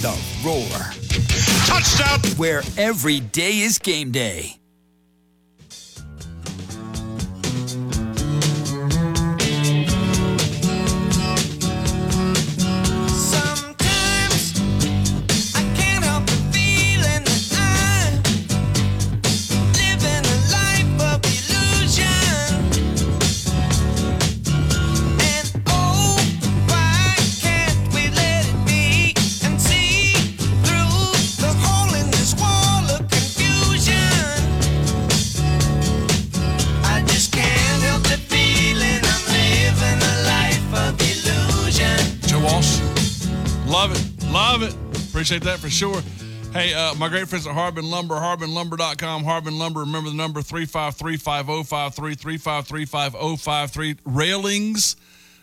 The Roar, Touchdown! where every day is game day. Appreciate that for sure. Hey, uh, my great friends at Harbin Lumber, harbinlumber.com, Harbin Lumber. Remember the number 353-5053, 353-5053. Railings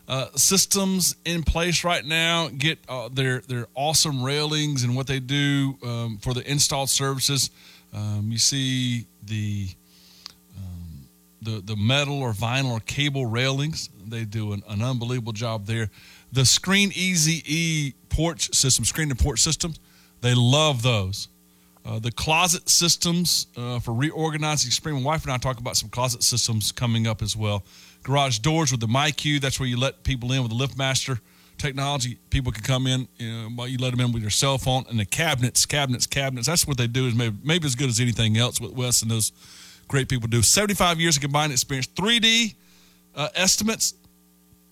uh, systems in place right now. Get uh, their, their awesome railings and what they do um, for the installed services. Um, you see the the, the metal or vinyl or cable railings. They do an, an unbelievable job there. The Screen Easy E porch system, screen and porch systems, they love those. Uh, the closet systems uh, for reorganizing spring. My wife and I talk about some closet systems coming up as well. Garage doors with the MyQ, that's where you let people in with the LiftMaster technology. People can come in, you know, while you let them in with your cell phone. And the cabinets, cabinets, cabinets. That's what they do is maybe, maybe as good as anything else with Wes and those great people do. 75 years of combined experience, 3D uh, estimates.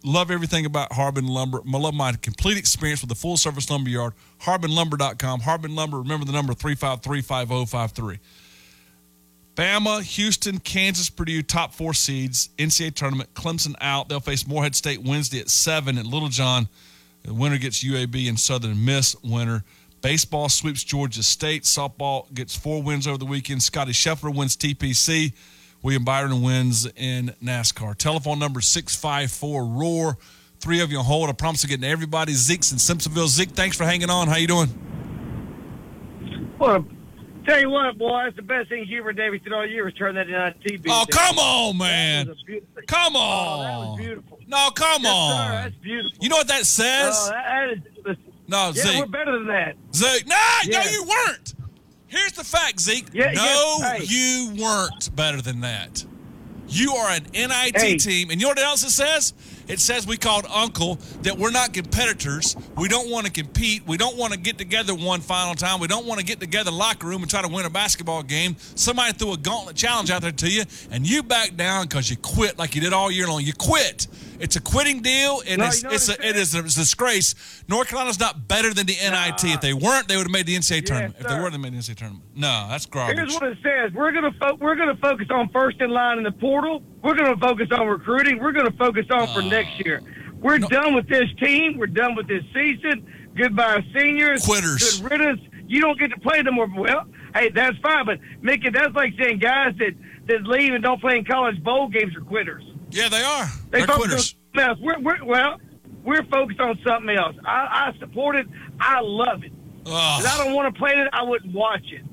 Love everything about Harbin Lumber. I love my complete experience with the full service lumber yard. HarbinLumber.com. Harbin Lumber, remember the number 353-5053. Bama, Houston, Kansas, Purdue, top four seeds, NCAA tournament, Clemson out. They'll face Morehead State Wednesday at 7 at Littlejohn. The winner gets UAB and Southern Miss winner. Baseball sweeps Georgia State. Softball gets four wins over the weekend. Scottie Scheffler wins TPC. William Byron wins in NASCAR. Telephone number 654 ROAR. Three of you on hold. I promise to get to everybody. Zeke's in Simpsonville. Zeke, thanks for hanging on. How you doing? Well, tell you what, boy, that's the best thing you ever did all year was turn that in on TV. Oh, come on, man. was a beautiful- Come Oh, that on. was beautiful. No, come Yes, sir, on. that's beautiful. You know what that Oh, says? that, that is, No, yeah, Zeke. we're better than that. Zeke. Nah, no, Yeah. you weren't. Here's the fact, Zeke. Yeah, no, yeah, hey. you weren't better than that. You are an NIT Hey. team. And you know what else it says? It says we called Uncle that we're not competitors. We don't want to compete. We don't want to get together one final time. We don't want to get together in the locker room and try to win a basketball game. Somebody threw a gauntlet challenge out there to you, and you backed down because you quit like you did all year long. You quit. It's a quitting deal, and No, it's, it's a, it is a disgrace. North Carolina's not better than the NIT. If they weren't, they would have made the NCAA tournament. If they sir. were, they made the NCAA tournament. No, that's garbage. Here's what it says: we're gonna fo- we're gonna focus on first in line in the portal. We're gonna focus on recruiting. We're gonna focus on for next year. We're No. done with this team. We're done with this season. Goodbye, seniors. Quitters. Good riddance. You don't get to play them more. Well, hey, that's fine. But Mickey, that's like saying guys that that leave and don't play in college bowl games are quitters. Yeah, they are. They They're quitters. else. We're, we're, well, we're focused on something else. I, I support it. I love it. If I don't want to play it, I wouldn't watch it.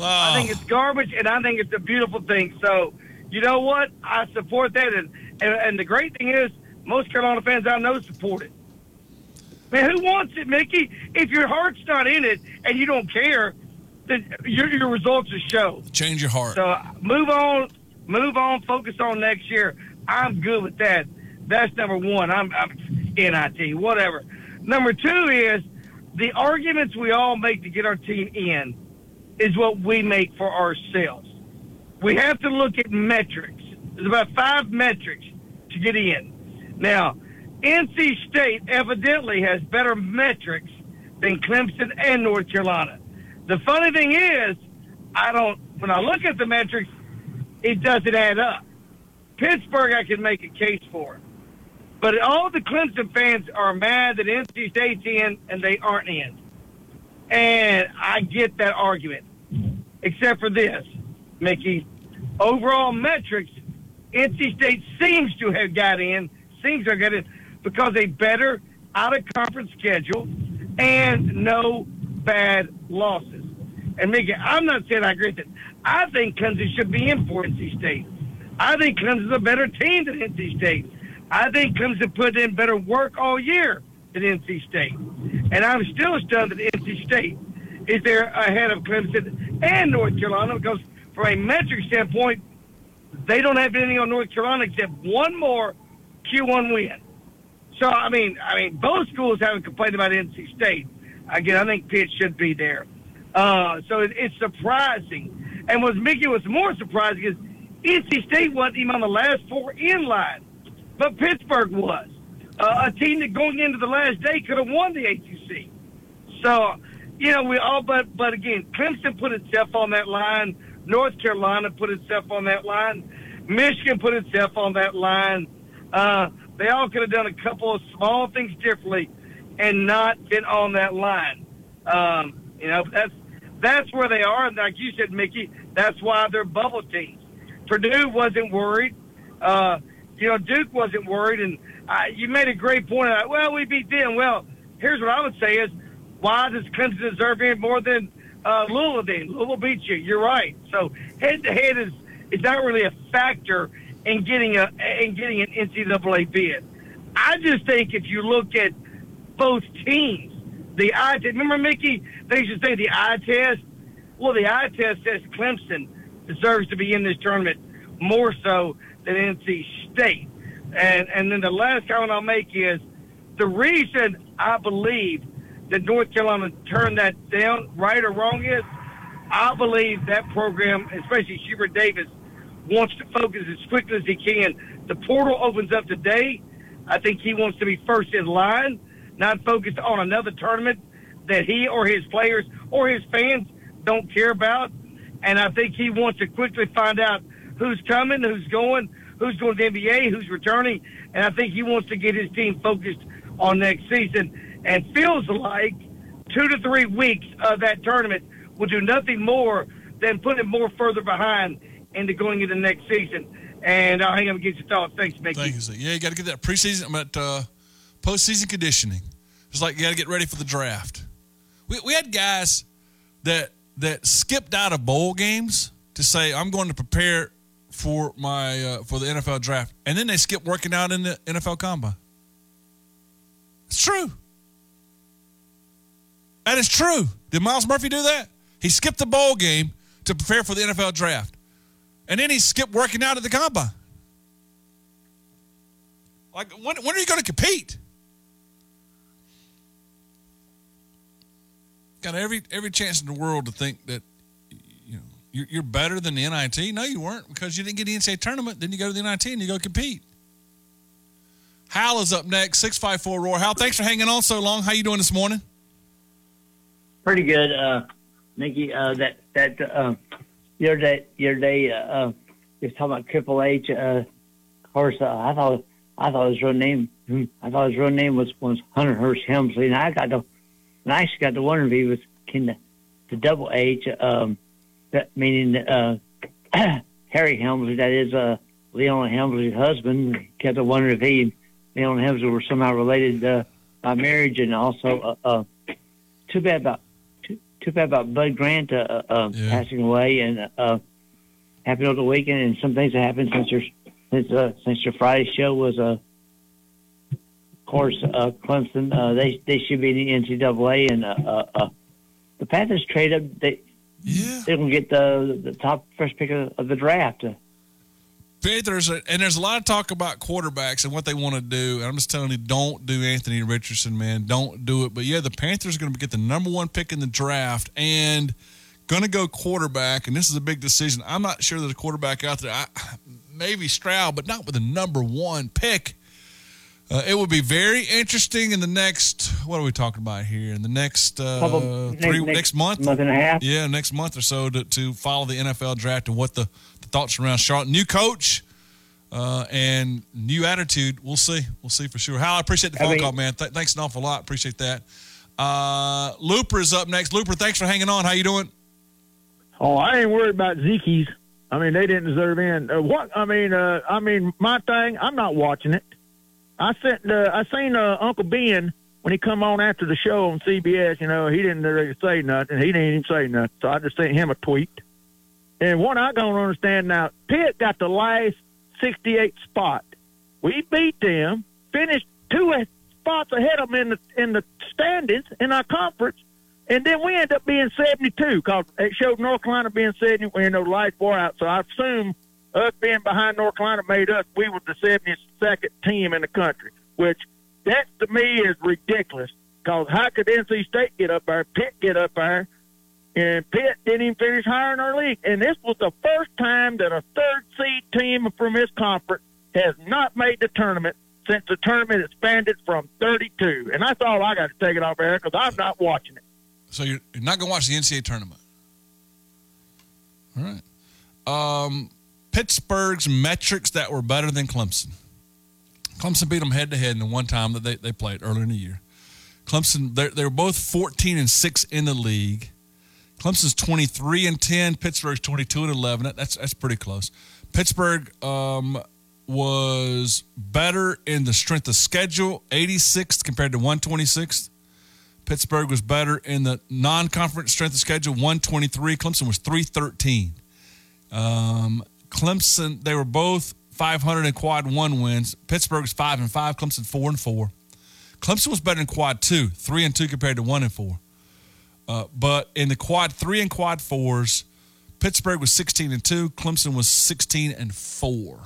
I think it's garbage, and I think it's a beautiful thing. So, you know what? I support that, and and, and the great thing is, most Carolina fans I know support it. Man, who wants it, Mickey? If your heart's not in it and you don't care, then your your results will show. change your heart. So move on, move on, focus on next year. I'm good with that. That's number one. I'm, I'm NIT, whatever. Number two is the arguments we all make to get our team in is what we make for ourselves. We have to look at metrics. There's about five metrics to get in. Now, NC State evidently has better metrics than Clemson and North Carolina. The funny thing is, I don't. When I look at the metrics, it doesn't add up. Pittsburgh, I can make a case for, but all the Clemson fans are mad that NC State's in and they aren't in, and I get that argument. Except for this, Mickey, overall metrics, NC State seems to have got in, seems to have got in because a better out of conference schedule and no bad losses. And Mickey, I'm not saying I agree with it. I think Clemson should be in for NC State. I think Clemson's a better team than NC State. I think Clemson put in better work all year than NC State. And I'm still stunned that NC State is there ahead of Clemson and North Carolina because from a metric standpoint, they don't have anything on North Carolina except one more Q1 win. So I mean, I mean, both schools haven't complained about NC State. Again, I think Pitt should be there. Uh, so it, it's surprising. And what's it was more surprising is NC State wasn't even on the last four in line, but Pittsburgh was. Uh, a team that going into the last day could have won the ACC. So, you know, we all, but, but again, Clemson put itself on that line. North Carolina put itself on that line. Michigan put itself on that line. Uh, they all could have done a couple of small things differently and not been on that line. Um, you know, that's, that's where they are. And like you said, Mickey, that's why they're bubble teams. Purdue wasn't worried. Uh, you know, Duke wasn't worried. And uh, you made a great point. About, well, we beat them. Well, here's what I would say is, why does Clemson deserve any more than uh, Louisville? Louisville beat you. You're right. So head to head is is not really a factor in getting a in getting an NCAA bid. I just think if you look at both teams, the eye test. Remember, Mickey? They used to say the eye test. Well, the eye test says Clemson deserves to be in this tournament more so than NC State. And and then the last comment I'll make is the reason I believe that North Carolina turned that down, right or wrong, is I believe that program, especially Hubert Davis, wants to focus as quickly as he can. The portal opens up today. I think he wants to be first in line, not focused on another tournament that he or his players or his fans don't care about. And I think he wants to quickly find out who's coming, who's going, who's going to the NBA, who's returning. And I think he wants to get his team focused on next season and feels like two to three weeks of that tournament will do nothing more than put him more further behind into going into next season. And I'll hang up and get your thoughts. Thanks, Mickey. Thank you. sir. Yeah, you got to get that preseason, but uh, postseason conditioning. It's like you got to get ready for the draft. We, we had guys that that skipped out of bowl games to say I'm going to prepare for my uh, for the NFL draft, and then they skip working out in the NFL combine. It's true. That is true. Did Myles Murphy do that? He skipped the bowl game to prepare for the NFL draft. And then he skipped working out at the combine. Like, when, when are you going to compete? Got every every chance in the world to think that you know you're, you're better than the NIT. No, you weren't because you didn't get the NCAA tournament. Then you go to the NIT and you go compete. Hal is up next. Six five four roar. Hal, thanks for hanging on so long. How you doing this morning? pretty good, uh, Mickey. Uh, that that uh, other day, other day, uh, uh, was talking about Triple H. Uh, of course, uh, I thought I thought his real name, hmm, I thought his real name was was Hunter Hearst Helmsley, and I got to, and I actually got to wonder if he was kind of the double H, um, that meaning uh, Harry Helmsley, that is uh, Leon Helmsley's husband. Kept to wonder if he and Leon Helmsley were somehow related uh, by marriage, and also uh, uh, too bad about too, too bad about Bud Grant uh, uh, Yeah. passing away, and uh, happy over the weekend, and some things that happened since your since uh, since your Friday show was uh, of course uh, Clemson. Uh, they they should be in the NCAA, and uh, uh, uh, the Panthers trade up. They Yeah. they're gonna get the the top first pick of, of the draft. Panthers, and there's a lot of talk about quarterbacks and what they want to do. And I'm just telling you, don't do Anthony Richardson, man. Don't do it. But yeah, the Panthers are going to get the number one pick in the draft and going to go quarterback. And this is a big decision. I'm not sure there's a quarterback out there. I, maybe Stroud, but not with the number one pick. Uh, it would be very interesting in the next. What are we talking about here? In the next uh, Couple- three next- next month, month and a half. yeah, next month or so to, to follow the NFL draft and what the, the thoughts around Charlotte. New coach uh, and new attitude. We'll see. We'll see for sure. Hal, I appreciate the I phone mean- call, man. Th- thanks an awful lot. Appreciate that. Uh, Looper is up next. Looper, thanks for hanging on. How you doing? Oh, I ain't worried about Zeke's. I mean, they didn't deserve in. Uh, what? I mean, uh, I mean, my thing. I'm not watching it. I sent. Uh, I seen uh, Uncle Ben when he come on after the show on CBS. You know, he didn't really say nothing. He didn't even say nothing. So I just sent him a tweet. And what I don't understand now, Pitt got the last 68 spot. We beat them, finished two spots ahead of them in the in the standings in our conference, and then we end up being 72 because it showed North Carolina being 70. We know light four out, so I assume us being behind North Carolina made us we were the 72nd team in the country, which that to me is ridiculous. Because how could NC State get up there, Pitt get up there, and Pitt didn't even finish higher in our league. And this was the first time that a third seed team from this conference has not made the tournament since the tournament expanded from 32. And that's all I got to take it off air because I'm not watching it. So you're, you're not going to watch the NCAA tournament. All right. Um, Pittsburgh's metrics that were better than Clemson. Clemson beat them head to head in the one time that they, they played earlier in the year. Clemson, they were both 14 and 6 in the league. Clemson's 23 and 10. Pittsburgh's 22 and 11. That's that's pretty close. Pittsburgh um, was better in the strength of schedule, 86th compared to 126th. Pittsburgh was better in the non-conference strength of schedule, 123. Clemson was 313. Um, Clemson, they were both 500 and quad one wins. Pittsburgh's five and five. Clemson four and four. Clemson was better in quad two, three and two compared to one and four. Uh, but in the quad three and quad fours, Pittsburgh was 16 and two. Clemson was 16 and four.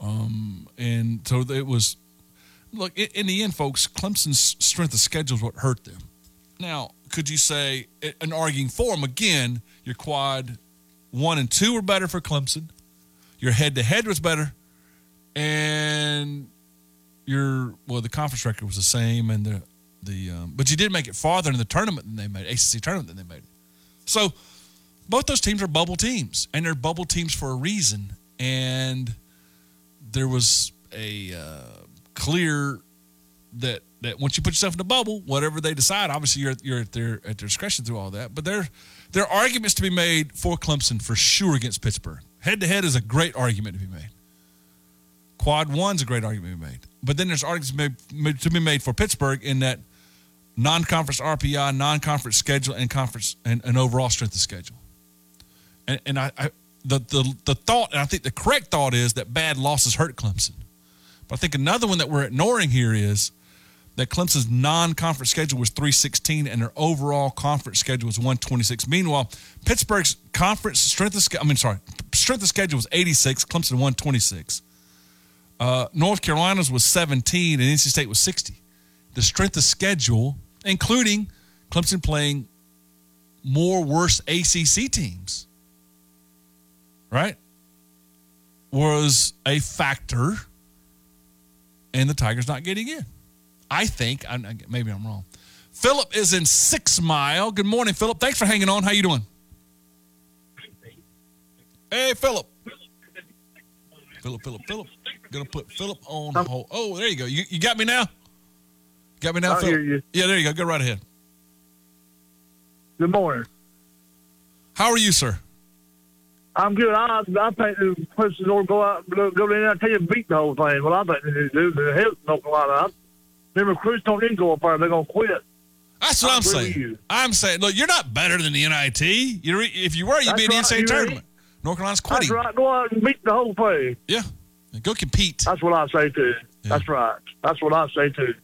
Um, and so it was. Look, in, in the end, folks, Clemson's strength of schedule is what hurt them. Now, could you say, an arguing for them again? Your quad one and two were better for Clemson. Your head to head was better, and your well, the conference record was the same, and the the um, but you did make it farther in the tournament than they made ACC tournament than they made. So both those teams are bubble teams, and they're bubble teams for a reason. And there was a uh, clear that that once you put yourself in the bubble, whatever they decide, obviously you're you're at their at their discretion through all that. But there there are arguments to be made for Clemson for sure against Pittsburgh. Head to head is a great argument to be made. Quad one's a great argument to be made. But then there's arguments to be made for Pittsburgh in that non-conference RPI, non-conference schedule, and conference and, and overall strength of schedule. And, and I, I the, the the thought, and I think the correct thought is that bad losses hurt Clemson. But I think another one that we're ignoring here is that Clemson's non-conference schedule was 316 and their overall conference schedule was 126. Meanwhile, Pittsburgh's conference strength of I mean, sorry, strength of schedule was 86, Clemson 126. Uh, North Carolina's was 17 and NC State was 60. The strength of schedule, including Clemson playing more worse ACC teams, right, was a factor in the Tigers not getting in. I think. I, maybe I'm wrong. Philip is in Six Mile. Good morning, Philip. Thanks for hanging on. How you doing? Hey, Philip. Philip, Philip, Philip. Gonna put Philip on um, hold. Oh, there you go. You, you got me now. Got me now, I Philip. you. Yeah, there you go. Go right ahead. Good morning. How are you, sir? I'm good. I I think the person will go out go in there and tell you beat the whole thing. Well, I think they do the hell North Carolina. Them recruits don't to go up there. They're gonna quit. That's what I I'm saying. I'm saying, look, you're not better than the NIT. You're, if you were, you'd That's be in the right, NCAA tournament. North Carolina's quitting. That's right. Go out and beat the whole thing. Yeah, go compete. That's what I say too. Yeah. That's right. That's what I say too.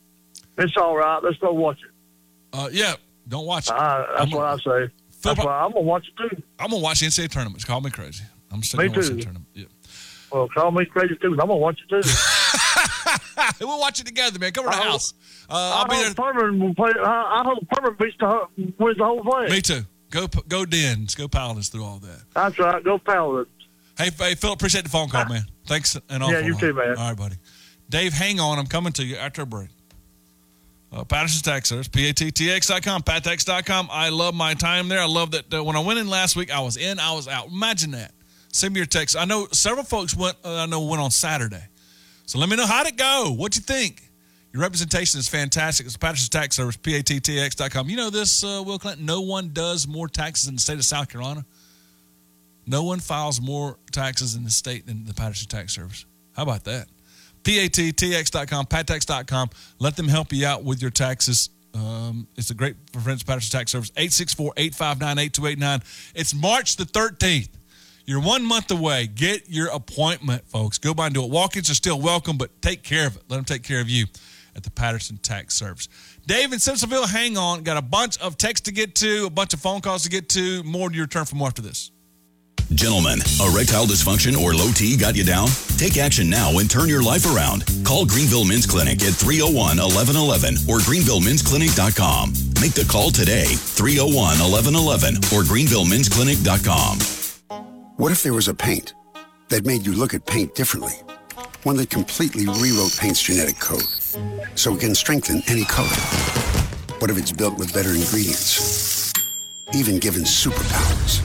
It's all right. Let's go watch it. Uh, yeah, don't watch it. Uh, that's I'm what I gonna- say. That's why I'm gonna watch it too. I'm gonna watch the NCAA tournaments. Call me crazy. I'm still Me gonna watch the too. tournament. Yeah. Well, call me crazy too. I'm gonna watch it too. we'll watch it together, man. Come to the hope- house. Uh, I'll be there. Furman will play. I, I hope Furman beats the wins the whole thing. Me too. Go, go, Dens. Go Paladins through all that. That's right. Go Paladins. Hey, hey, Philip, appreciate the phone call, man. Thanks and all. Yeah, you lot. too, man. All right, buddy. Dave, hang on. I'm coming to you after a break. Uh, Patterson's Tax Service, P-A-T-T-X.com, pattex.com. I love my time there. I love that uh, when I went in last week, I was in, I was out. Imagine that. Send me your text. I know several folks went, uh, I know went on Saturday. So let me know how'd it go. What'd you think? Your representation is fantastic. It's Patterson's Tax Service, P-A-T-T-X.com. You know this, uh, Will Clinton? No one does more taxes in the state of South Carolina. No one files more taxes in the state than the Patterson Tax Service. How about that? PATTX.com, PATTX.com. Let them help you out with your taxes. Um, it's a great for Patterson Tax Service. 864 859 8289. It's March the 13th. You're one month away. Get your appointment, folks. Go by and do it. Walk ins are still welcome, but take care of it. Let them take care of you. at the Patterson Tax Service. Dave in Simpsonville, hang on. Got a bunch of texts to get to, a bunch of phone calls to get to. More to your turn for more after this. Gentlemen, erectile dysfunction or low T got you down? Take action now and turn your life around. Call Greenville Men's Clinic at 301 1111 or greenvillemensclinic.com. Make the call today, 301 1111 or greenvillemensclinic.com. What if there was a paint that made you look at paint differently? One that completely rewrote paint's genetic code so it can strengthen any color. What if it's built with better ingredients? Even given superpowers.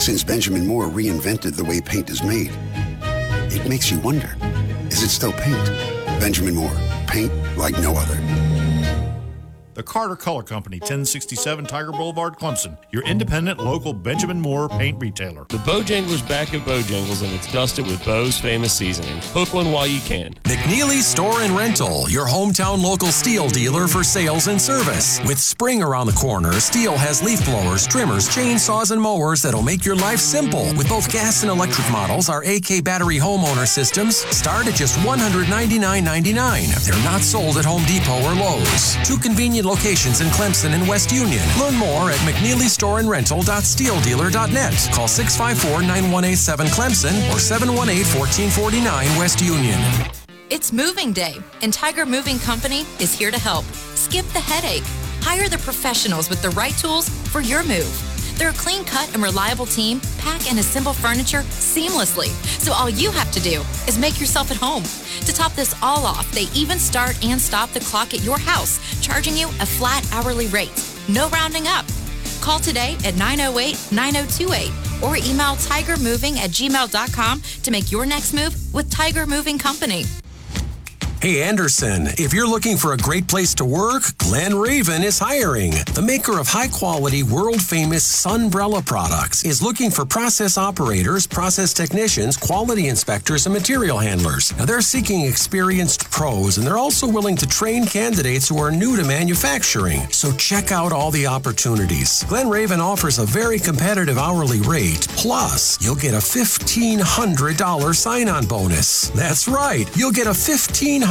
Since Benjamin Moore reinvented the way paint is made, it makes you wonder is it still paint? Benjamin Moore, paint like no other. The Carter Color Company, 1067 Tiger Boulevard, Clemson, your independent local Benjamin Moore paint retailer. The Bojangles back at Bojangles and it's dusted with Bo's famous seasoning. Hook one while you can. McNeely Store and Rental, your hometown local STIHL dealer for sales and service. With spring around the corner, STIHL has leaf blowers, trimmers, chainsaws, and mowers that'll make your life simple. With both gas and electric models, our AK battery homeowner systems start at just $199.99. They're not sold at Home Depot or Lowe's. Two convenient locations in Clemson and West Union. Learn more at McNeelyStoreandRental.stihldealer.net. Call 654-9187 Clemson or 718-1449 West Union. It's moving day, and Tiger Moving Company is here to help. Skip the headache. Hire the professionals with the right tools for your move. They're a clean cut and reliable team, pack and assemble furniture seamlessly. So all you have to do is make yourself at home. To top this all off, they even start and stop the clock at your house, charging you a flat hourly rate. No rounding up. Call today at 908 9028 or email tigermoving at gmail.com to make your next move with Tiger Moving Company. Hey Anderson, if you're looking for a great place to work, Glen Raven is hiring. The maker of high quality, world famous Sunbrella products is looking for process operators, process technicians, quality inspectors, and material handlers. Now they're seeking experienced pros and they're also willing to train candidates who are new to manufacturing. So check out all the opportunities. Glen Raven offers a very competitive hourly rate, plus you'll get a $1,500 sign on bonus. That's right, you'll get a $1,500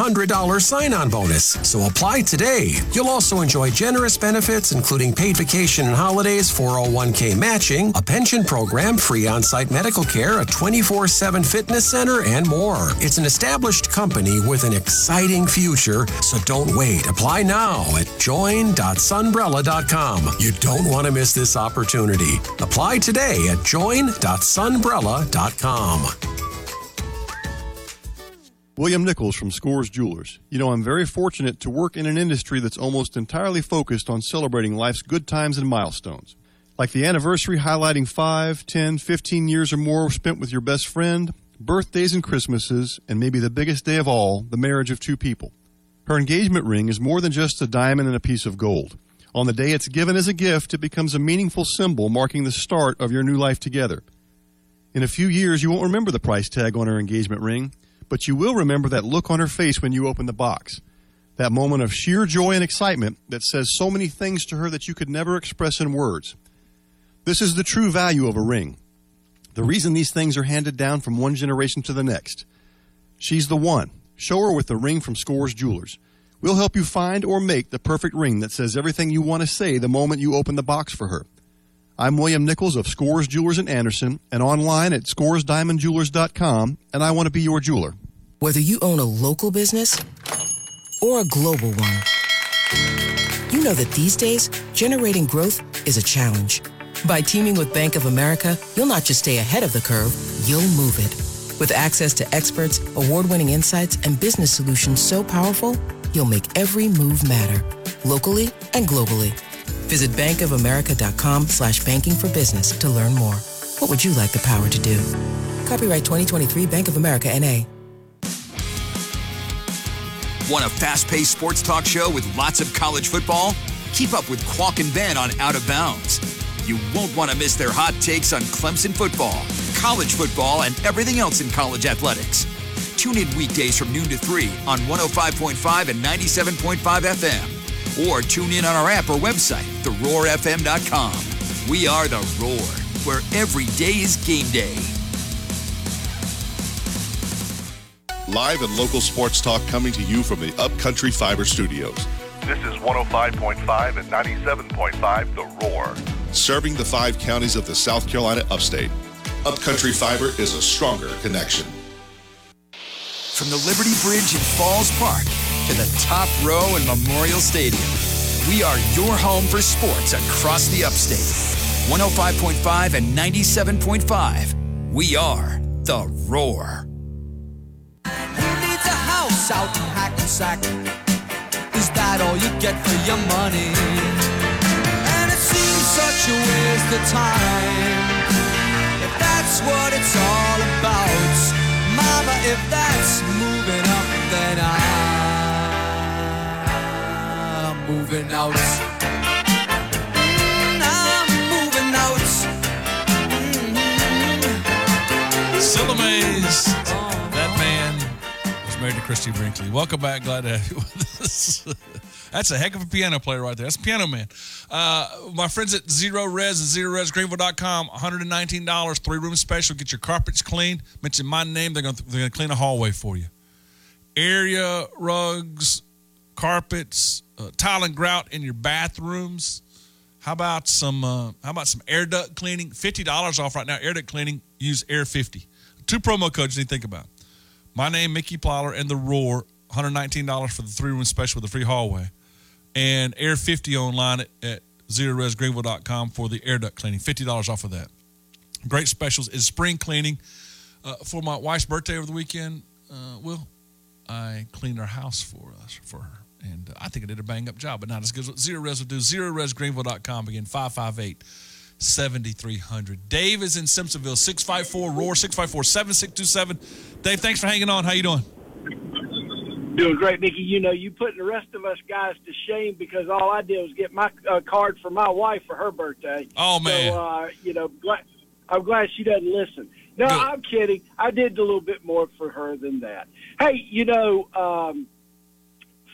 sign on bonus. So apply today. You'll also enjoy generous benefits, including paid vacation and holidays, 401k matching, a pension program, free on site medical care, a 24 7 fitness center, and more. It's an established company with an exciting future, so don't wait. Apply now at join.sunbrella.com. You don't want to miss this opportunity. Apply today at join.sunbrella.com. William Nichols from Scores Jewelers. You know, I'm very fortunate to work in an industry that's almost entirely focused on celebrating life's good times and milestones. Like the anniversary highlighting 5, 10, 15 years or more spent with your best friend, birthdays and Christmases, and maybe the biggest day of all, the marriage of two people. Her engagement ring is more than just a diamond and a piece of gold. On the day it's given as a gift, it becomes a meaningful symbol marking the start of your new life together. In a few years, you won't remember the price tag on her engagement ring, but you will remember that look on her face when you open the box. That moment of sheer joy and excitement that says so many things to her that you could never express in words. This is the true value of a ring. The reason these things are handed down from one generation to the next. She's the one. Show her with the ring from Scores Jewelers. We'll help you find or make the perfect ring that says everything you want to say the moment you open the box for her. I'm William Nichols of Scores Jewelers in Anderson and online at scoresdiamondjewelers.com, and I want to be your jeweler. Whether you own a local business or a global one, you know that these days, generating growth is a challenge. By teaming with Bank of America, you'll not just stay ahead of the curve, you'll move it. With access to experts, award winning insights, and business solutions so powerful, you'll make every move matter, locally and globally. Visit bankofamerica.com slash banking for business to learn more. What would you like the power to do? Copyright 2023 Bank of America NA. Want a fast paced sports talk show with lots of college football? Keep up with Qualk and Ben on Out of Bounds. You won't want to miss their hot takes on Clemson football, college football, and everything else in college athletics. Tune in weekdays from noon to 3 on 105.5 and 97.5 FM. Or tune in on our app or website, theroarfm.com. We are The Roar, where every day is game day. live and local sports talk coming to you from the Upcountry Fiber Studios. This is 105.5 and 97.5 The Roar. Serving the five counties of the South Carolina upstate. Upcountry Fiber is a stronger connection. From the Liberty Bridge in Falls Park to the top row in Memorial Stadium, we are your home for sports across the upstate. 105.5 and 97.5. We are the Roar. Who needs a house out in Hackensack? Is that all you get for your money? And it seems such a waste of time. If that's what it's all about, Mama, if that's moving up, then I'm moving out. Mm, I'm moving out. Silamaze. That man was married to Christie Brinkley. Welcome back. Glad to have you with us. That's a heck of a piano player right there. That's a piano man. Uh, my friends at Zerorez and ZerorezGreenville.com, $119, three room special. Get your carpets cleaned. Mention my name. They're going they're gonna clean a hallway for you. Area rugs, carpets, uh, tile and grout in your bathrooms. How about some? Uh, how about some air duct cleaning? Fifty dollars off right now. Air duct cleaning. Use Air Fifty. Two promo codes you need to think about. My name, Mickey Plyler, and the Roar. One hundred nineteen dollars for the three room special with the free hallway, and Air Fifty online at, at zerorezgreenville.com for the air duct cleaning. Fifty dollars off of that. Great specials is spring cleaning. Uh, for my wife's birthday over the weekend, uh, Will, I cleaned her house for us for her. And uh, I think I did a bang up job, but not as good as what Zerorez would do. ZerorezGreenville.com. Again, 558 7300. Dave is in Simpsonville, 654 Roar, 654 7627. Dave, thanks for hanging on. How you doing? Doing great, Mickey. You know, you putting the rest of us guys to shame because all I did was get my uh, card for my wife for her birthday. Oh, man. So, uh, you know, glad, I'm glad she doesn't listen. No, I'm kidding. I did a little bit more for her than that. Hey, you know, um,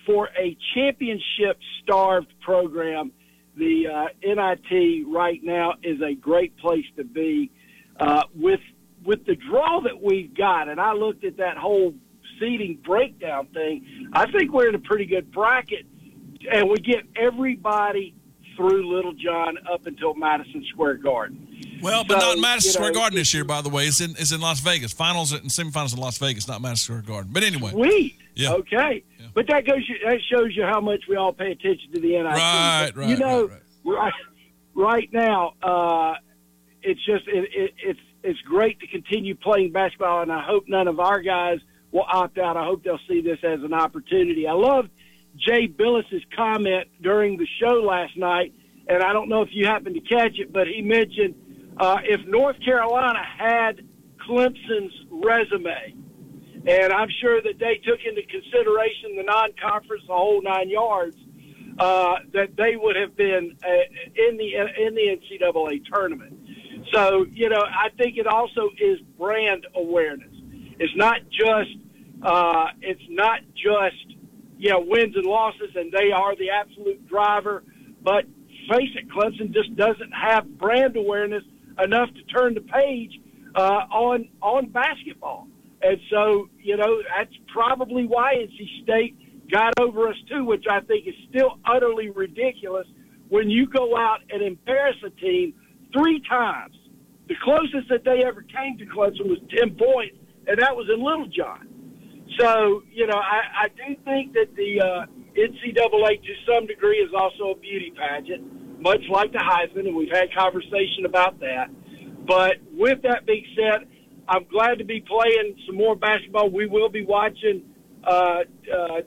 for a championship starved program, the uh, NIT right now is a great place to be. Uh, with with the draw that we've got, and I looked at that whole seating breakdown thing. I think we're in a pretty good bracket, and we get everybody through Littlejohn up until Madison Square Garden. Well, but So, not Madison you Square know, Garden this year, by the way. It's in, it's in Las Vegas. Finals and semifinals in Las Vegas, not Madison Square Garden. But anyway. Sweet. Yeah. Okay. But that goes. That shows you how much we all pay attention to the NIT. Right, But, right, You know, right, right now, uh, it's just it, it, it's it's great to continue playing basketball, and I hope none of our guys will opt out. I hope they'll see this as an opportunity. I love Jay Bilas's comment during the show last night, and I don't know if you happened to catch it, but he mentioned uh, if North Carolina had Clemson's resume, and I'm sure that they took into consideration the non-conference, the whole nine yards, uh, that they would have been uh, in the in the NCAA tournament. So you know, I think it also is brand awareness. It's not just uh, it's not just you know wins and losses, and they are the absolute driver. But face it, Clemson just doesn't have brand awareness enough to turn the page uh, on on basketball. And so, you know, that's probably why NC State got over us too, which I think is still utterly ridiculous when you go out and embarrass a team three times. The closest that they ever came to Clemson was 10 points, and that was in Littlejohn. So, you know, I, I do think that the uh, NCAA to some degree is also a beauty pageant, much like the Heisman, and we've had conversation about that. But with that being said, I'm glad to be playing some more basketball. We will be watching uh, uh,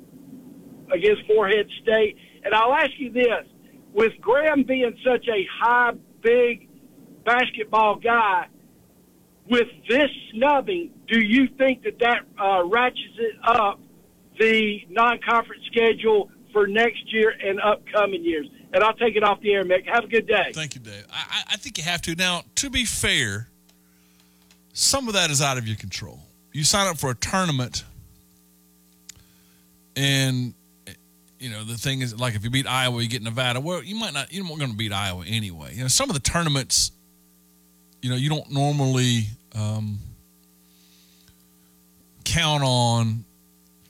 against Morehead State. And I'll ask you this. With Graham being such a high, big basketball guy, with this snubbing, do you think that that uh, ratchets it up the non-conference schedule for next year and upcoming years? And I'll take it off the air, Mick. Have a good day. Thank you, Dave. I- I think you have to. Now, to be fair, some of that is out of your control. You sign up for a tournament, and you know the thing is, like if you beat Iowa, you get Nevada. Well, you might not. You're not going to beat Iowa anyway. You know, some of the tournaments, you know, you don't normally um, count on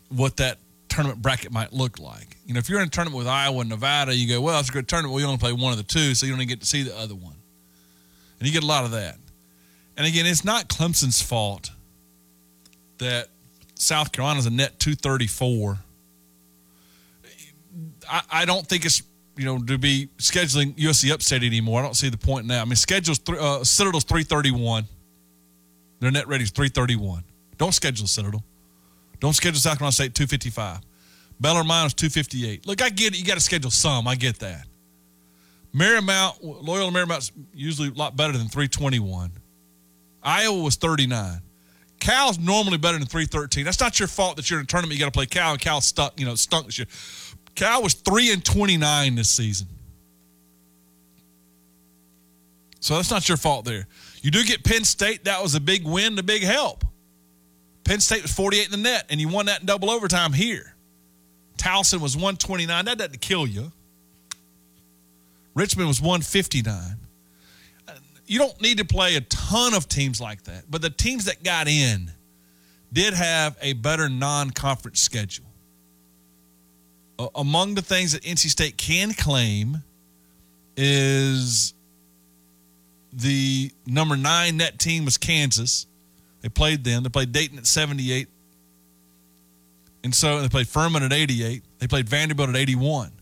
what that tournament bracket might look like. You know, if you're in a tournament with Iowa and Nevada, you go, well, it's a good tournament. We only play one of the two, so you don't even get to see the other one. And you get a lot of that. And again, it's not Clemson's fault that South Carolina's a net 234. I, I don't think it's you know to be scheduling USC upstate anymore. I don't see the point in that. I mean, schedules th- uh, Citadel's 331. Their net rating's 331. Don't schedule Citadel. Don't schedule South Carolina State 255. Bellarmine is 258. Look, I get it. You got to schedule some. I get that. Marymount, Loyola Marymount's usually a lot better than 321. Iowa was 39. Cal's normally better than 313. That's not your fault that you're in a tournament. You got to play Cal, and Cal stuck, you know, stunk this year. Cal was 3 and 29 this season. So that's not your fault there. You do get Penn State. That was a big win, a big help. Penn State was 48 in the net, and you won that in double overtime here. Towson was 129. That doesn't kill you. Richmond was 159. You don't need to play a ton of teams like that, but the teams that got in did have a better non conference schedule. Among the things that NC State can claim is the number nine net team was Kansas. They played them. They played Dayton at 78. And so they played Furman at 88. They played Vanderbilt at 81.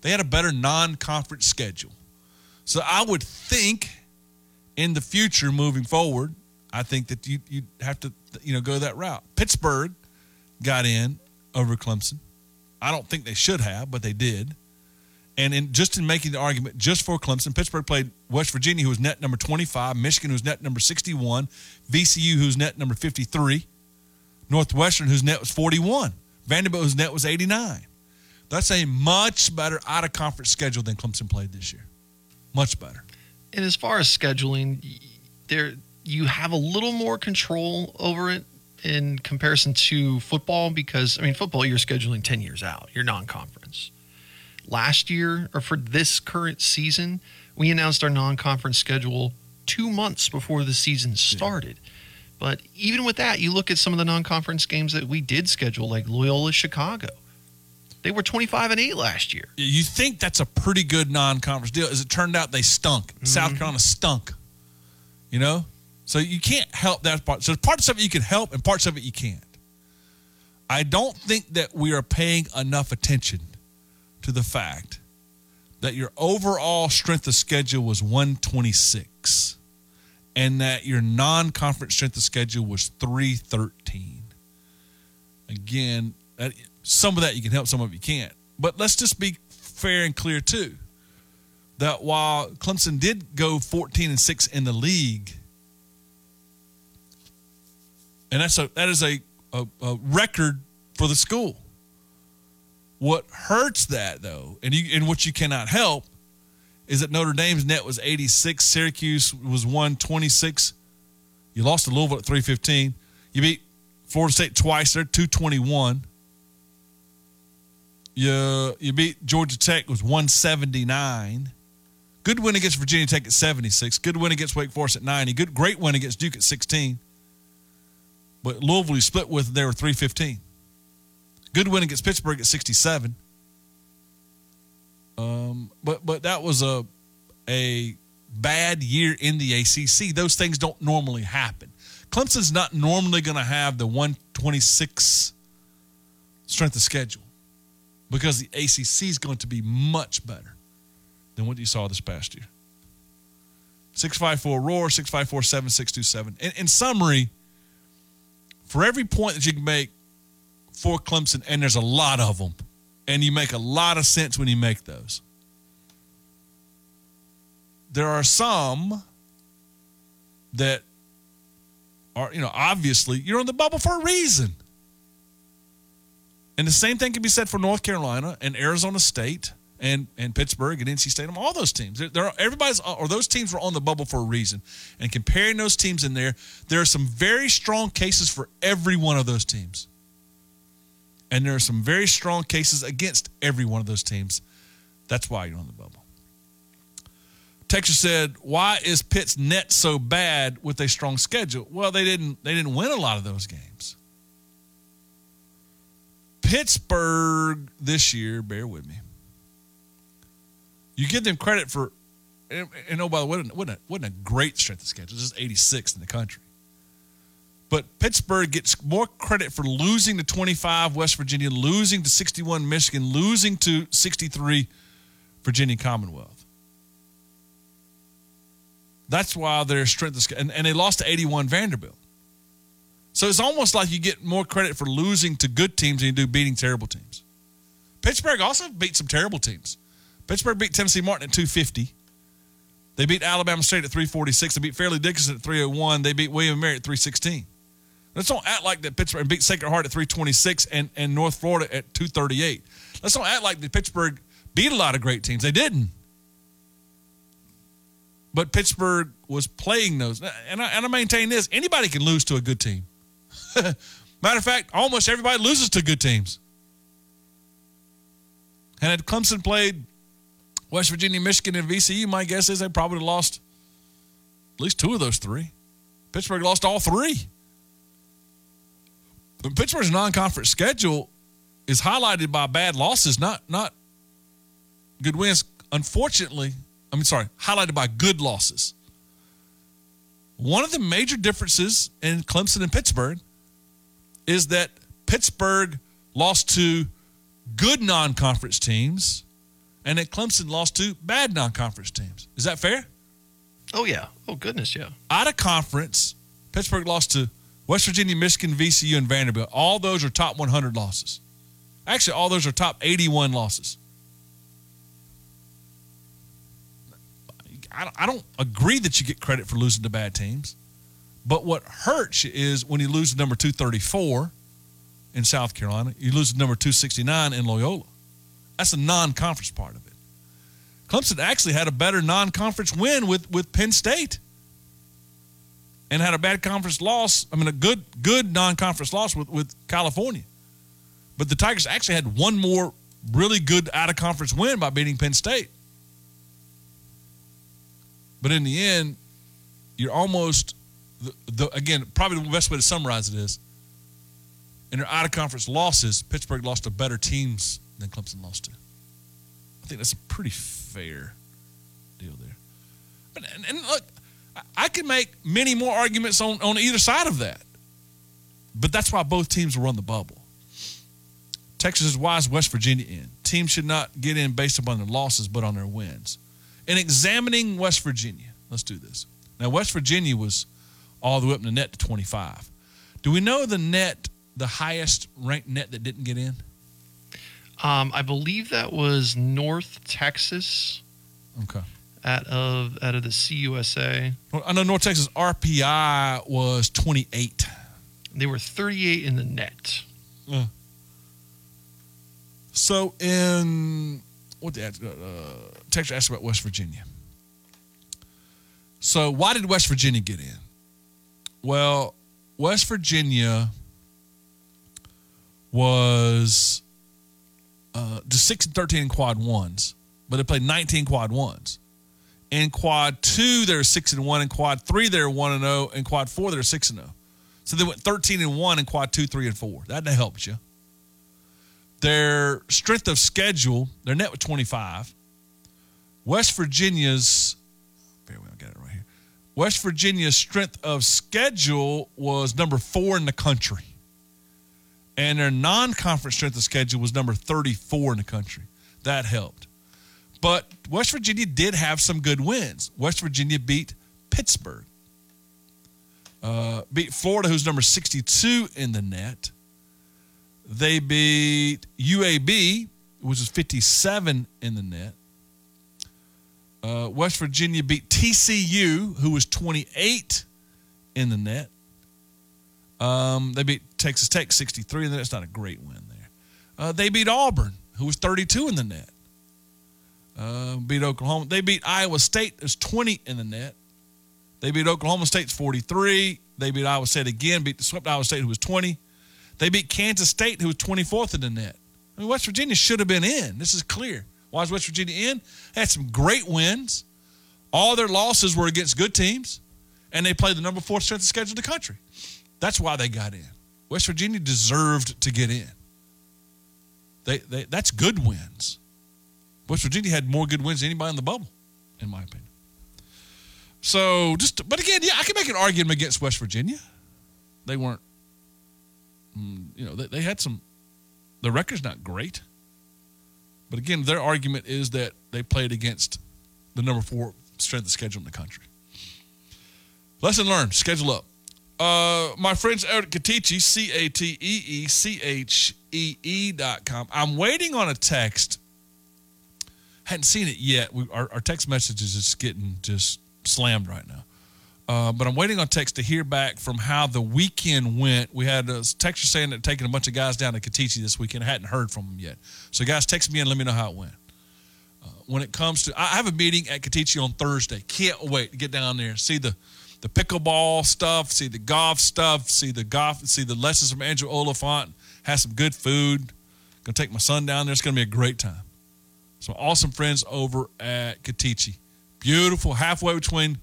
They had a better non conference schedule. So I would think in the future moving forward, I think that you you have to you know go that route. Pittsburgh got in over Clemson. I don't think they should have, but they did. And in just in making the argument just for Clemson, Pittsburgh played West Virginia, who was net number 25, Michigan, who's net number 61, VCU, who's net number 53, Northwestern, whose net was 41, Vanderbilt, whose net was 89. That's a much better out of conference schedule than Clemson played this year. Much better. And as far as scheduling, there you have a little more control over it in comparison to football because I mean football you're scheduling 10 years out. You're non-conference. Last year or for this current season, we announced our non-conference schedule 2 months before the season started. Yeah. But even with that, you look at some of the non-conference games that we did schedule like Loyola Chicago. They were 25 and 8 last year. You think that's a pretty good non-conference deal. As it turned out, they stunk. Mm-hmm. South Carolina stunk. You know? So you can't help that part. So parts of it you can help and parts of it you can't. I don't think that we are paying enough attention to the fact that your overall strength of schedule was 126 and that your non-conference strength of schedule was 313. Again, that some of that you can help, some of you can't. But let's just be fair and clear too. That while Clemson did go 14 and 6 in the league, and that's a that is a, a, a record for the school. What hurts that though, and you and what you cannot help, is that Notre Dame's net was 86, Syracuse was 126. You lost to Louisville at 315. You beat Florida State twice, they're 221. You you beat Georgia Tech was 179. Good win against Virginia Tech at 76. Good win against Wake Forest at 90. Good great win against Duke at 16. But Louisville you split with they were 315. Good win against Pittsburgh at 67. Um, but but that was a a bad year in the ACC. Those things don't normally happen. Clemson's not normally going to have the 126 strength of schedule because the ACC is going to be much better than what you saw this past year. 654 Roar, 654 7627. In summary, for every point that you can make for Clemson, and there's a lot of them, and you make a lot of sense when you make those. There are some that are, you know, obviously you're on the bubble for a reason. And the same thing can be said for North Carolina and Arizona State and, and Pittsburgh and NC State. All those teams. There, everybody's uh, or those teams were on the bubble for a reason. And comparing those teams in there, there are some very strong cases for every one of those teams. And there are some very strong cases against every one of those teams. That's why you're on the bubble. Texas said, "Why is Pitt's net so bad with a strong schedule?" Well, they didn't they didn't win a lot of those games. Pittsburgh this year, bear with me. You give them credit for, and, and oh, by the way, wasn't, a, wasn't a great strength of schedule. This is 86th in the country. But Pittsburgh gets more credit for losing to 25 West Virginia, losing to 61 Michigan, losing to 63 Virginia Commonwealth. That's why their strength is, and, and they lost to 81 Vanderbilt. So it's almost like you get more credit for losing to good teams than you do beating terrible teams. Pittsburgh also beat some terrible teams. Pittsburgh beat Tennessee Martin at 250. They beat Alabama State at 346. They beat Fairleigh Dickinson at 301. They beat William Mary at 316. Let's don't act like that Pittsburgh beat Sacred Heart at 326 and, and North Florida at 238. Let's don't act like the Pittsburgh beat a lot of great teams. They didn't. But Pittsburgh was playing those. And I, and I maintain this anybody can lose to a good team. Matter of fact, almost everybody loses to good teams. And had Clemson played West Virginia, Michigan, and VCU, my guess is they probably lost at least two of those three. Pittsburgh lost all three. But Pittsburgh's non-conference schedule is highlighted by bad losses, not not good wins. Unfortunately, I mean, sorry, highlighted by good losses. One of the major differences in Clemson and Pittsburgh is that Pittsburgh lost to good non conference teams and that Clemson lost to bad non conference teams. Is that fair? Oh, yeah. Oh, goodness, yeah. Out of conference, Pittsburgh lost to West Virginia, Michigan, VCU, and Vanderbilt. All those are top 100 losses. Actually, all those are top 81 losses. I don't, I don't agree that you get credit for losing to bad teams. But what hurts is when you lose to number 234 in South Carolina, you lose to number 269 in Loyola. That's a non conference part of it. Clemson actually had a better non conference win with, with Penn State and had a bad conference loss. I mean, a good good non conference loss with, with California. But the Tigers actually had one more really good out of conference win by beating Penn State. But in the end, you're almost the, the, again probably the best way to summarize it is in their out of conference losses, Pittsburgh lost to better teams than Clemson lost to. I think that's a pretty fair deal there. But, and, and look, I can make many more arguments on, on either side of that. But that's why both teams were on the bubble. Texas is is West Virginia in? Teams should not get in based upon their losses, but on their wins. In examining West Virginia, let's do this. Now, West Virginia was all the way up in the net to 25. Do we know the net, the highest ranked net that didn't get in? Um, I believe that was North Texas. Okay. Out of out of the CUSA. I know North Texas RPI was 28. They were 38 in the net. Uh, so in what the uh, Texas asked about West Virginia. So why did West Virginia get in? Well, West Virginia was uh, six and thirteen in quad ones, but they played nineteen quad ones. In quad two, they're six and one. In quad three, they're one and zero. In quad four, they're six and zero. So they went thirteen and one in quad two, three, and four. That helps you. Their strength of schedule, their net was twenty five. West Virginia's, West Virginia's strength of schedule was number four in the country. And their non conference strength of schedule was number 34 in the country. That helped. But West Virginia did have some good wins. West Virginia beat Pittsburgh, uh, beat Florida, who's number 62 in the net. They beat UAB, which is 57 in the net. Uh, West Virginia beat TCU, who was 28 in the net. Um, they beat Texas Tech 63, and that's not a great win there. Uh, they beat Auburn, who was 32 in the net. Uh, beat Oklahoma. They beat Iowa State, there's 20 in the net. They beat Oklahoma State 43. They beat Iowa State again, beat the swept Iowa State, who was 20. They beat Kansas State, who was 24th in the net. I mean, West Virginia should have been in. This is clear. Why is West Virginia in? They Had some great wins. All their losses were against good teams, and they played the number four strength of schedule in the country. That's why they got in. West Virginia deserved to get in. They, they that's good wins. West Virginia had more good wins than anybody in the bubble, in my opinion. So just, but again, yeah, I can make an argument against West Virginia. They weren't, mm, you know, they, they had some. The record's not great, but again, their argument is that they played against the number four strength of schedule in the country. Lesson learned. Schedule up. Uh, my friends Eric at Cateechee, C A T E E C H E E dot com. I'm waiting on a text. Hadn't seen it yet. We, our, our text messages is getting just slammed right now. Uh, but I'm waiting on text to hear back from how the weekend went. We had a texter saying that taking a bunch of guys down to Cateechee this weekend. I hadn't heard from them yet. So, guys, text me and let me know how it went. Uh, when it comes to, I have a meeting at Cateechee on Thursday. Can't wait to get down there, see the the pickleball stuff, see the golf stuff, see the golf, see the lessons from Andrew Oliphant, have some good food. Gonna take my son down there. It's gonna be a great time. Some awesome friends over at Cateechee. Beautiful, halfway between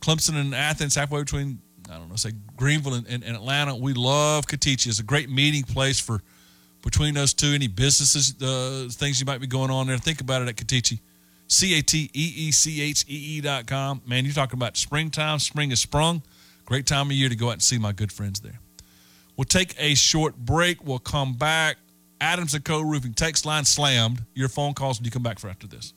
Clemson and Athens, halfway between I don't know, say Greenville and, and, and Atlanta. We love Cateechee. It's a great meeting place for between those two. Any businesses, uh, things you might be going on there. Think about it at Cateechee. C A T E E C H E E dot com. Man, you're talking about springtime. Spring is sprung. Great time of year to go out and see my good friends there. We'll take a short break. We'll come back. Adams and Co. Roofing text line slammed. Your phone calls when you come back for after this.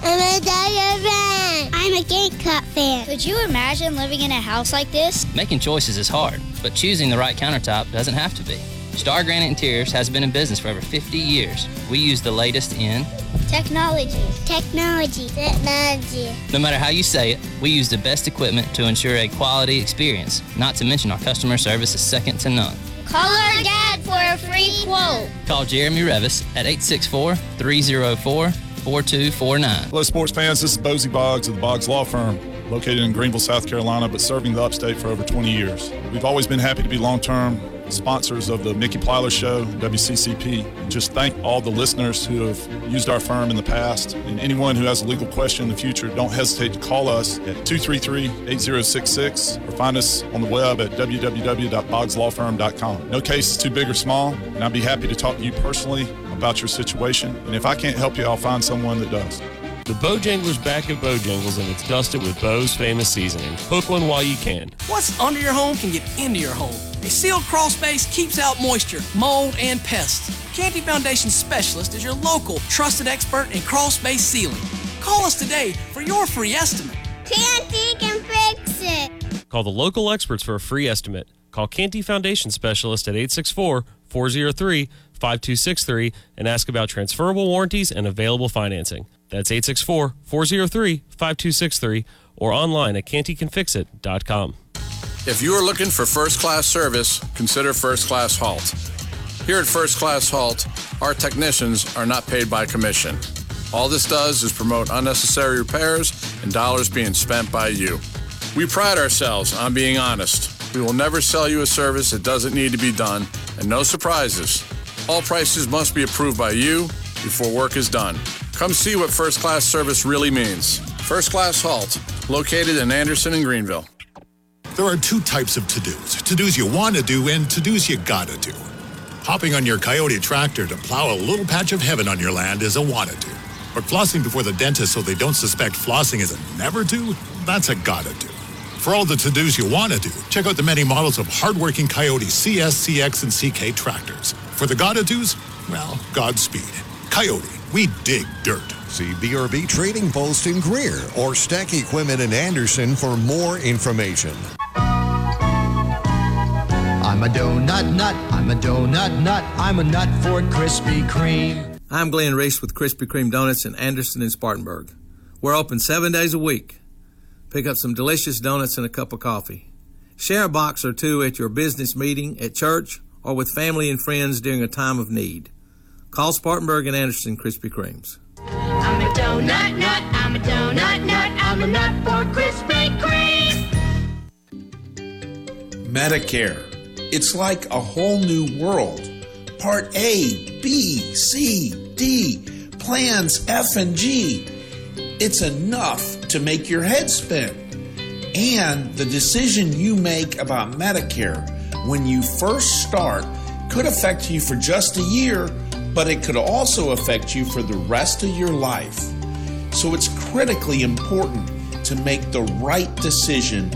I'm a fan. I'm a Gamecock fan. Could you imagine living in a house like this? Making choices is hard, but choosing the right countertop doesn't have to be. Star Granite Interiors has been in business for over 50 years. We use the latest in technology. Technology. Technology. No matter how you say it, we use the best equipment to ensure a quality experience. Not to mention our customer service is second to none. Call our dad for a free quote. Call Jeremy Revis at 864 304 4249. Hello, sports fans. This is Bozy Boggs of the Boggs Law Firm, located in Greenville, South Carolina, but serving the upstate for over 20 years. We've always been happy to be long term sponsors of the Mickey Plyler Show, WCCP. Just thank all the listeners who have used our firm in the past. And anyone who has a legal question in the future, don't hesitate to call us at 233 8066 or find us on the web at www.boggslawfirm.com. No case is too big or small, and I'd be happy to talk to you personally about your situation. And if I can't help you, I'll find someone that does. The Bojangler's back at Bojangles and it's dusted with Bo's famous seasoning. Hook one while you can. What's under your home can get into your home. A sealed crawl space keeps out moisture, mold, and pests. Canty Foundation Specialist is your local trusted expert in crawl space sealing. Call us today for your free estimate. Canty can fix it. Call the local experts for a free estimate. Call Canty Foundation Specialist at 864 403 5263 and ask about transferable warranties and available financing. That's 864 403 5263 or online at cantycanfixit.com. If you are looking for first class service, consider First Class Halt. Here at First Class Halt, our technicians are not paid by commission. All this does is promote unnecessary repairs and dollars being spent by you. We pride ourselves on being honest. We will never sell you a service that doesn't need to be done, and no surprises. All prices must be approved by you before work is done. Come see what first class service really means. First Class Halt, located in Anderson and Greenville. There are two types of to-dos. To-dos you want to do and to-dos you gotta do. Hopping on your Kioti tractor to plow a little patch of heaven on your land is a wanna do. But flossing before the dentist so they don't suspect flossing is a never do, that's a gotta do. For all the to-dos you want to do, check out the many models of hardworking Kioti CS, CX, and CK tractors. For the gotta do's, well, Godspeed. Kioti, we dig dirt. See BRB Trading Post in Greer or Stack Equipment in Anderson for more information. I'm a donut nut. I'm a donut nut. I'm a nut for Krispy Kreme. I'm Glenn Reese with Krispy Kreme Donuts in Anderson and Spartanburg. We're open seven days a week. Pick up some delicious donuts and a cup of coffee. Share a box or two at your business meeting, at church, or with family and friends during a time of need. Call Spartanburg and Anderson Krispy Kremes. I'm a donut nut. I'm a donut nut. I'm a nut for Krispy Kreme. Medicare. It's like a whole new world. Part A, B, C, D, plans F and G. It's enough to make your head spin. And the decision you make about Medicare when you first start could affect you for just a year but it could also affect you for the rest of your life. So it's critically important to make the right decision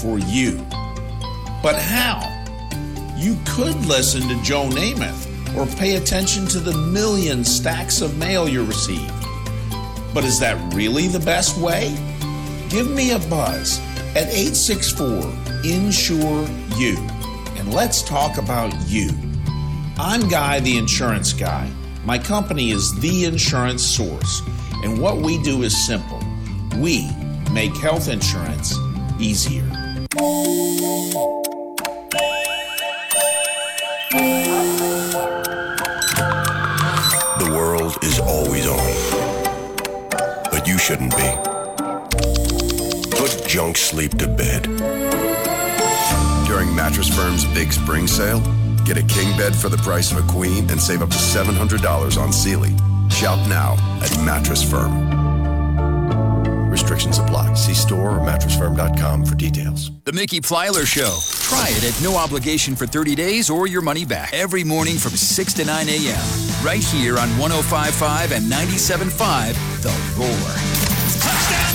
for you. But how? You could listen to Joe Namath or pay attention to the million stacks of mail you receive. But is that really the best way? Give me a buzz at 864 Insure You and let's talk about you. I'm Guy, the insurance guy. My company is The Insurance Source, and what we do is simple we make health insurance easier. The world is always on, but you shouldn't be. Put junk sleep to bed. During Mattress Firm's big spring sale, get a king bed for the price of a queen and save up to $700 on Sealy. Shop now at Mattress Firm. Restrictions apply. See store or mattressfirm.com for details. The Mickey Plyler Show. Try it at no obligation for 30 days or your money back every morning from 6 to 9 a.m. Right here on 1055 and 97.5 The Roar. Touchdown!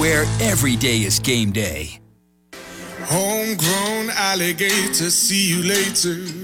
Where every day is game day. Homegrown alligator, see you later.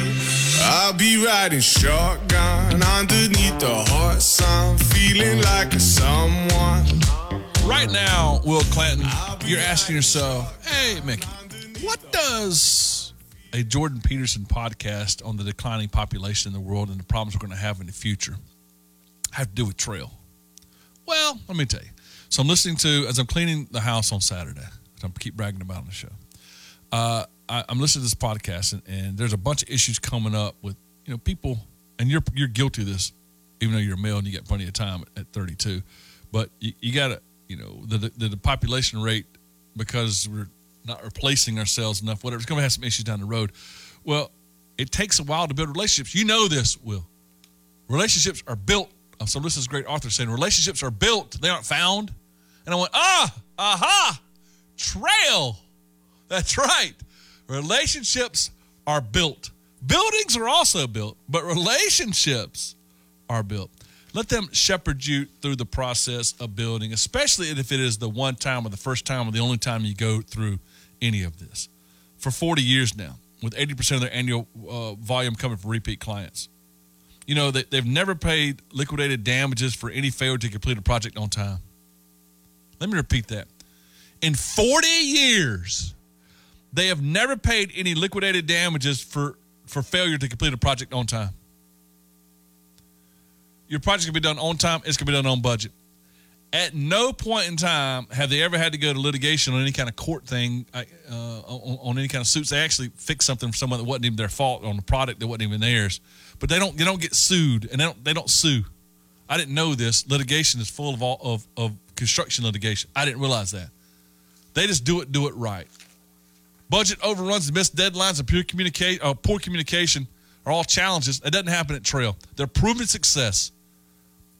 I'll be riding shotgun underneath the hot sun, feeling like a someone. Right now, Will Clanton, you're asking yourself, hey, Mickey, what does a Jordan Peterson podcast on the declining population in the world and the problems we're going to have in the future have to do with Trehel? Well, let me tell you. So I'm listening to, as I'm cleaning the house on Saturday, I keep bragging about on the show, uh, I, am listening to this podcast, and, and there's a bunch of issues coming up with, you know, people, and you're you're guilty of this, even though you're a male and you got plenty of time at, at 32, but you, you got to, you know, the, the the population rate because we're not replacing ourselves enough, whatever. It's going to have some issues down the road. Well, it takes a while to build relationships. You know this, Will. Relationships are built. So this is great author saying relationships are built; they aren't found. And I went, ah, aha, Trehel. That's right. Relationships are built. Buildings are also built, but relationships are built. Let them shepherd you through the process of building, especially if it is the one time or the first time or the only time you go through any of this. For 40 years now, with 80% of their annual uh, volume coming from repeat clients. You know, they, they've never paid liquidated damages for any failure to complete a project on time. Let me repeat that. In 40 years, they have never paid any liquidated damages for, for failure to complete a project on time. Your project can be done on time, it's going to be done on budget. At no point in time have they ever had to go to litigation on any kind of court thing, uh, on, on, any kind of suits. They actually fixed something for someone that wasn't even their fault on the product that wasn't even theirs. But they don't they don't get sued and they don't they don't sue. I didn't know this. Litigation is full of all of, of construction litigation. I didn't realize that. They just do it do it right. Budget overruns missed deadlines and poor, communica- uh, poor communication are all challenges. It doesn't happen at Trehel. Their proven success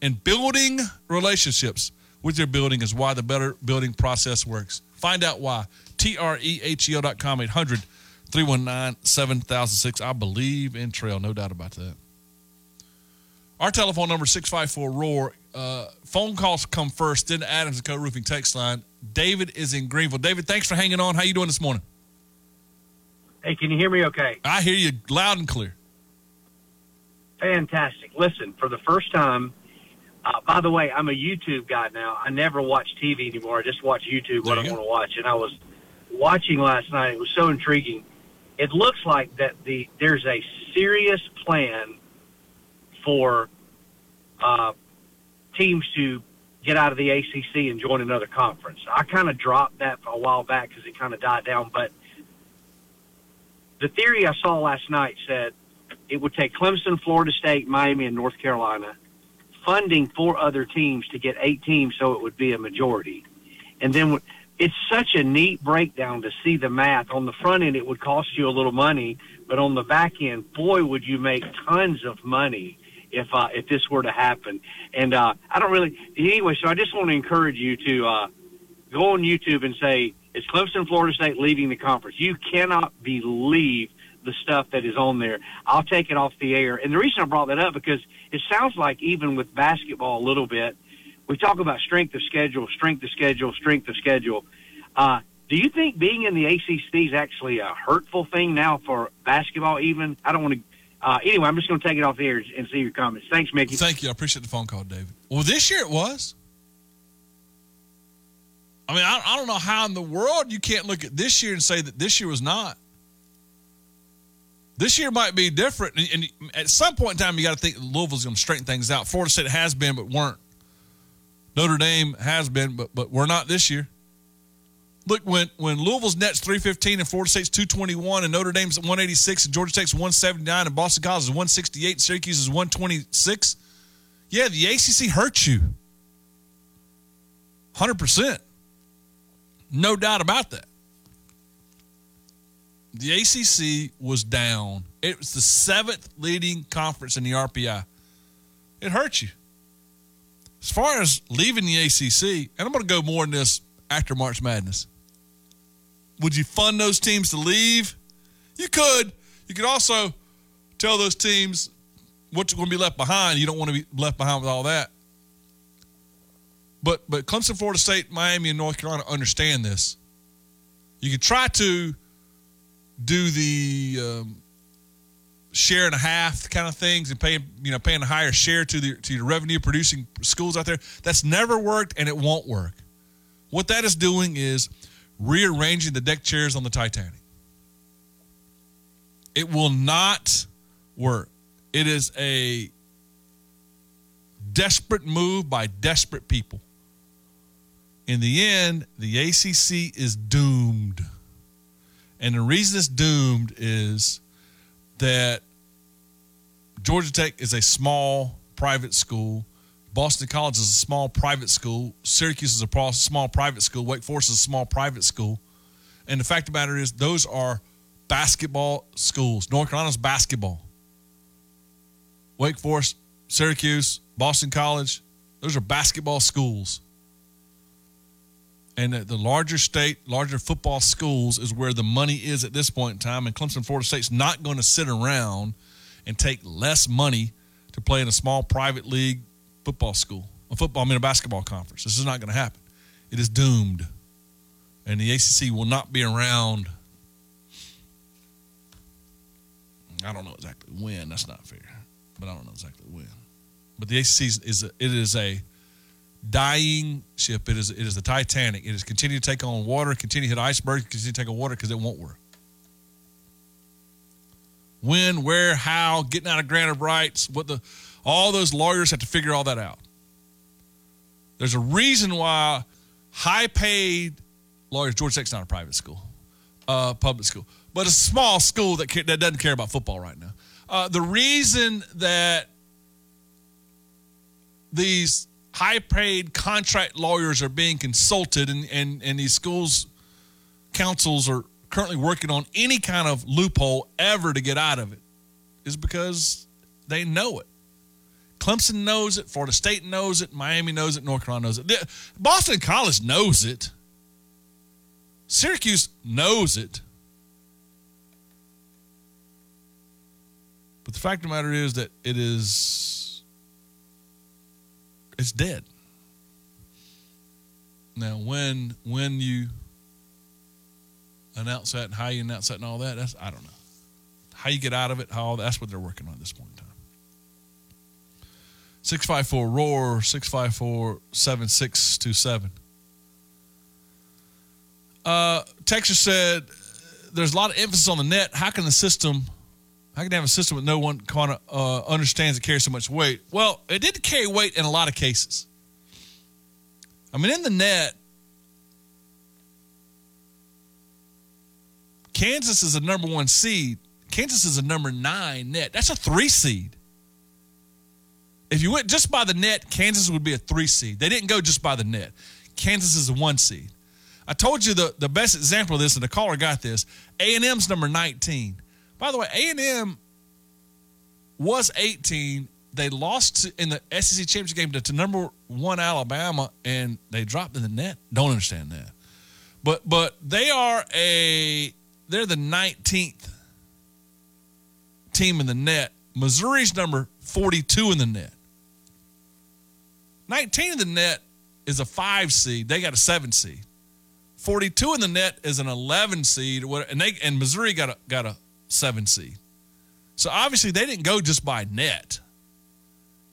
in building relationships with your building is why the better building process works. Find out why. T-R-E-H-E-L.com, 800 319 7006. I believe in Trehel, no doubt about that. Our telephone number is 654 ROAR. Uh, phone calls come first, then Adams and Co. Roofing text line. David is in Greenville. David, thanks for hanging on. How you doing this morning? Hey, can you hear me okay? I hear you loud and clear. Fantastic. Listen, for the first time, uh, by the way, I'm a YouTube guy now. I never watch TV anymore. I just watch YouTube what I want to watch. And I was watching last night. It was so intriguing. It looks like that the there's a serious plan for uh, teams to get out of the ACC and join another conference. I kind of dropped that a while back because it kind of died down. But the theory I saw last night said it would take Clemson, Florida State, Miami, and North Carolina funding four other teams to get eight teams so it would be a majority. And then it's such a neat breakdown to see the math. On the front end, it would cost you a little money, but on the back end, boy, would you make tons of money if uh, if this were to happen. And uh, I don't really anyway. So I just want to encourage you to uh, go on YouTube and say, "Is Clemson, Florida State leaving the conference?" You cannot believe the stuff that is on there. I'll take it off the air. And the reason I brought that up because it sounds like even with basketball a little bit, we talk about strength of schedule, strength of schedule, strength of schedule. Uh, do you think being in the ACC is actually a hurtful thing now for basketball? Even I don't want to. Uh, anyway, I'm just going to take it off the air and see your comments. Thanks, Mickey. Thank you. I appreciate the phone call, David. Well, this year it was. I mean, I, I don't know how in the world you can't look at this year and say that this year was not. This year might be different, and, and at some point in time, you got to think Louisville's going to straighten things out. Florida State has been, but weren't. Notre Dame has been, but but we're not this year. Look, when when Louisville's net's three fifteen and Florida State's two twenty one, and Notre Dame's one eighty six, and Georgia Tech's one seventy nine, and Boston College is one sixty eight, and Syracuse is one twenty six. Yeah, the ACC hurts you, hundred percent, no doubt about that. The ACC was down. It was the seventh leading conference in the RPI. It hurt you. As far as leaving the ACC, and I'm going to go more in this after March Madness. Would you fund those teams to leave? You could. You could also tell those teams what's going to be left behind. You don't want to be left behind with all that. But but Clemson, Florida State, Miami, and North Carolina understand this. You could try to do the um, share and a half kind of things and paying you know paying a higher share to the to your revenue producing schools out there. That's never worked and it won't work. What that is doing is rearranging the deck chairs on the Titanic. It will not work. It is a desperate move by desperate people. In the end, the ACC is doomed. And the reason it's doomed is that Georgia Tech is a small private school. Boston College is a small private school. Syracuse is a small private school. Wake Forest is a small private school. And the fact of the matter is, those are basketball schools. North Carolina's basketball. Wake Forest, Syracuse, Boston College, those are basketball schools. And the larger state, larger football schools is where the money is at this point in time. And Clemson, Florida State's not going to sit around and take less money to play in a small private league football school, a football, I mean, a basketball conference. This is not going to happen. It is doomed. And the ACC will not be around. I don't know exactly when. That's not fair. But I don't know exactly when. But the ACC is, is a, it is a dying ship. It is it is the Titanic. It is continue to take on water, continue to hit icebergs, continue to take on water because it won't work. When, where, how, getting out of grant of rights, what the all those lawyers have to figure all that out. There's a reason why high paid lawyers, Georgia Tech's not a private school, uh, public school, but a small school that, that doesn't care about football right now. Uh, the reason that these high paid contract lawyers are being consulted and, and, and these schools councils are currently working on any kind of loophole ever to get out of it is because they know it. Clemson knows it, Florida State knows it, Miami knows it, North Carolina knows it. Boston College knows it. Syracuse knows it. But the fact of the matter is that it is it's dead. Now when when you announce that and how you announce that and all that, that's I don't know. How you get out of it, how that's what they're working on at this point in time. 654 roar 654 7627 uh, Texas said there's a lot of emphasis on the net. How can the system, how can have a system with no one kind of uh, understands it carries so much weight? Well, it did carry weight in a lot of cases. I mean, in the net, Kansas is a number one seed. Kansas is a number nine net. That's a three seed. If you went just by the net, Kansas would be a three seed. They didn't go just by the net. Kansas is a one seed. I told you the, the best example of this, and the caller got this. A and M's number 19. By the way, A and M was 18. They lost in the SEC championship game to, to number one Alabama, and they dropped in the net. Don't understand that. But but they are a they're the 19th team in the net. Missouri's number 42 in the net. 19 in the net is a five seed. They got a seven seed. 42 in the net is an 11 seed, and they and Missouri got a got a seven seed. So obviously they didn't go just by net.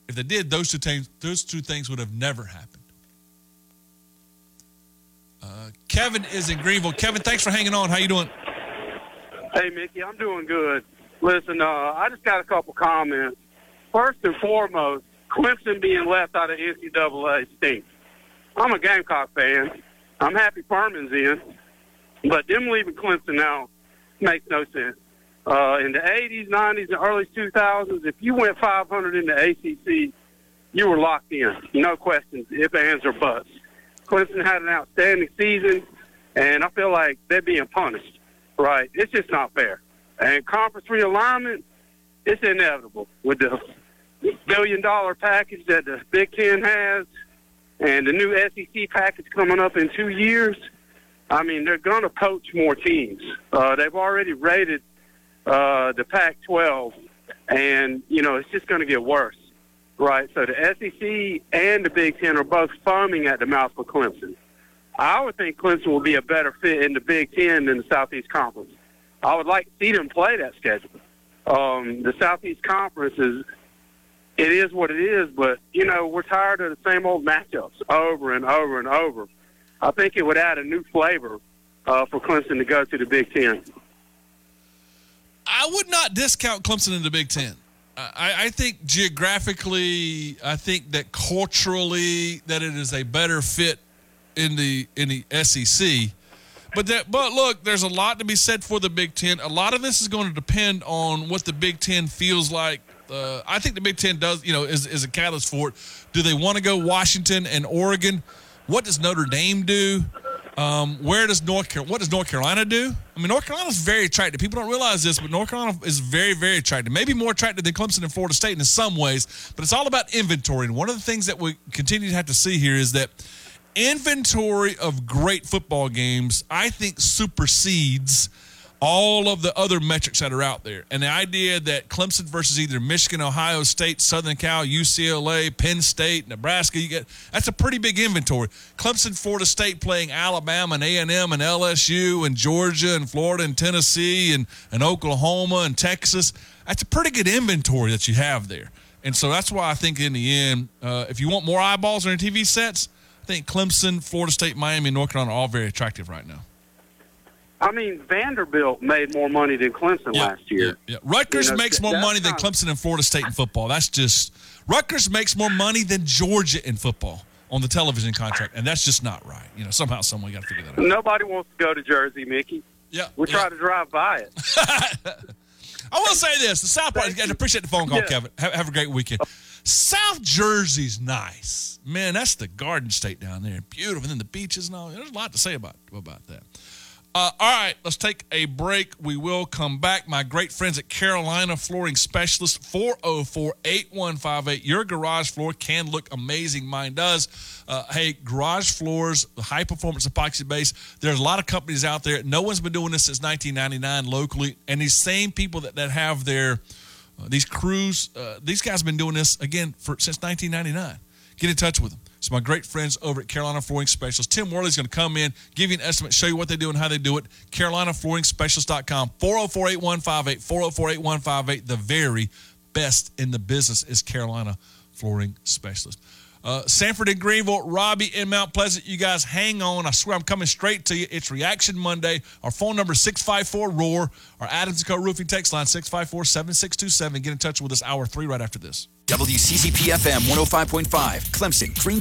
If they did, those two things those two things would have never happened. Uh, Kevin is in Greenville. Kevin, thanks for hanging on. How you doing? Hey, Mickey, I'm doing good. Listen, uh, I just got a couple comments. First and foremost, Clemson being left out of NCAA stinks. I'm a Gamecock fan. I'm happy Furman's in, but them leaving Clemson now makes no sense. Uh, in the 80s, 90s, and early 2000s, if you went 500 in the ACC, you were locked in. No questions, if, ands, or buts. Clemson had an outstanding season, and I feel like they're being punished. Right? It's just not fair. And conference realignment, it's inevitable with the billion dollar package that the Big Ten has and the new SEC package coming up in two years. I mean, they're going to poach more teams. Uh, they've already rated uh, the Pac 12, and, you know, it's just going to get worse. Right? So the SEC and the Big Ten are both foaming at the mouth for Clemson. I would think Clemson will be a better fit in the Big Ten than the Southeast Conference. I would like to see them play that schedule. Um, the Southeast Conference is it is what it is, but you know we're tired of the same old matchups over and over and over. I think it would add a new flavor uh, for Clemson to go to the Big Ten. I would not discount Clemson in the Big Ten. I, I think geographically, I think that culturally, that it is a better fit in the in the SEC. But that, but look, there's a lot to be said for the Big Ten. A lot of this is going to depend on what the Big Ten feels like. Uh, I think the Big Ten does, you know, is, is a catalyst for it. Do they want to go Washington and Oregon? What does Notre Dame do? Um, where does North Carolina? What does North Carolina do? I mean, North Carolina is very attractive. People don't realize this, but North Carolina is very, very attractive. Maybe more attractive than Clemson and Florida State in some ways, but it's all about inventory. And one of the things that we continue to have to see here is that inventory of great football games, I think, supersedes all of the other metrics that are out there. And the idea that Clemson versus either Michigan, Ohio State, Southern Cal, UCLA, Penn State, Nebraska, you get that's a pretty big inventory. Clemson, Florida State playing Alabama and A&M and LSU and Georgia and Florida and Tennessee and, and Oklahoma and Texas. That's a pretty good inventory that you have there. And so that's why I think in the end, uh, if you want more eyeballs on your TV sets I – think Clemson, Florida State, Miami, and North Carolina are all very attractive right now. I mean, Vanderbilt made more money than Clemson yeah, last year. Yeah, yeah. Rutgers you know, makes more money than Clemson and Florida State in football. That's just Rutgers makes more money than Georgia in football on the television contract, and that's just not right. You know, somehow, some way, got to figure that out. Nobody wants to go to Jersey, Mickey. Yeah, we try to drive by it. I will say this: the South Park. I appreciate the phone call, Kevin. Have, have a great weekend. South Jersey's nice. Man, that's the Garden State down there. Beautiful. And then the beaches and all. There's a lot to say about, about that. Uh, all right, let's take a break. We will come back. My great friends at Carolina Flooring Specialist, 404 8158. Your garage floor can look amazing. Mine does. Uh, hey, garage floors, high performance epoxy base. There's a lot of companies out there. No one's been doing this since 1999 locally. And these same people that, that have their uh, these crews, uh, these guys have been doing this again for since 1999. Get in touch with them. So my great friends over at Carolina Flooring Specialists. Tim Worley is going to come in, give you an estimate, show you what they do and how they do it. CarolinaFlooringSpecialists.com, 404-8158, 404-8158. The very best in the business is Carolina Flooring Specialists. Uh, Sanford and Greenville, Robbie in Mount Pleasant. You guys hang on. I swear I'm coming straight to you. It's Reaction Monday. Our phone number is 654 ROAR. Our Adams & Co. Roofing text line 654 7627. Get in touch with us hour three right after this. WCCP FM 105.5, Clemson, Green.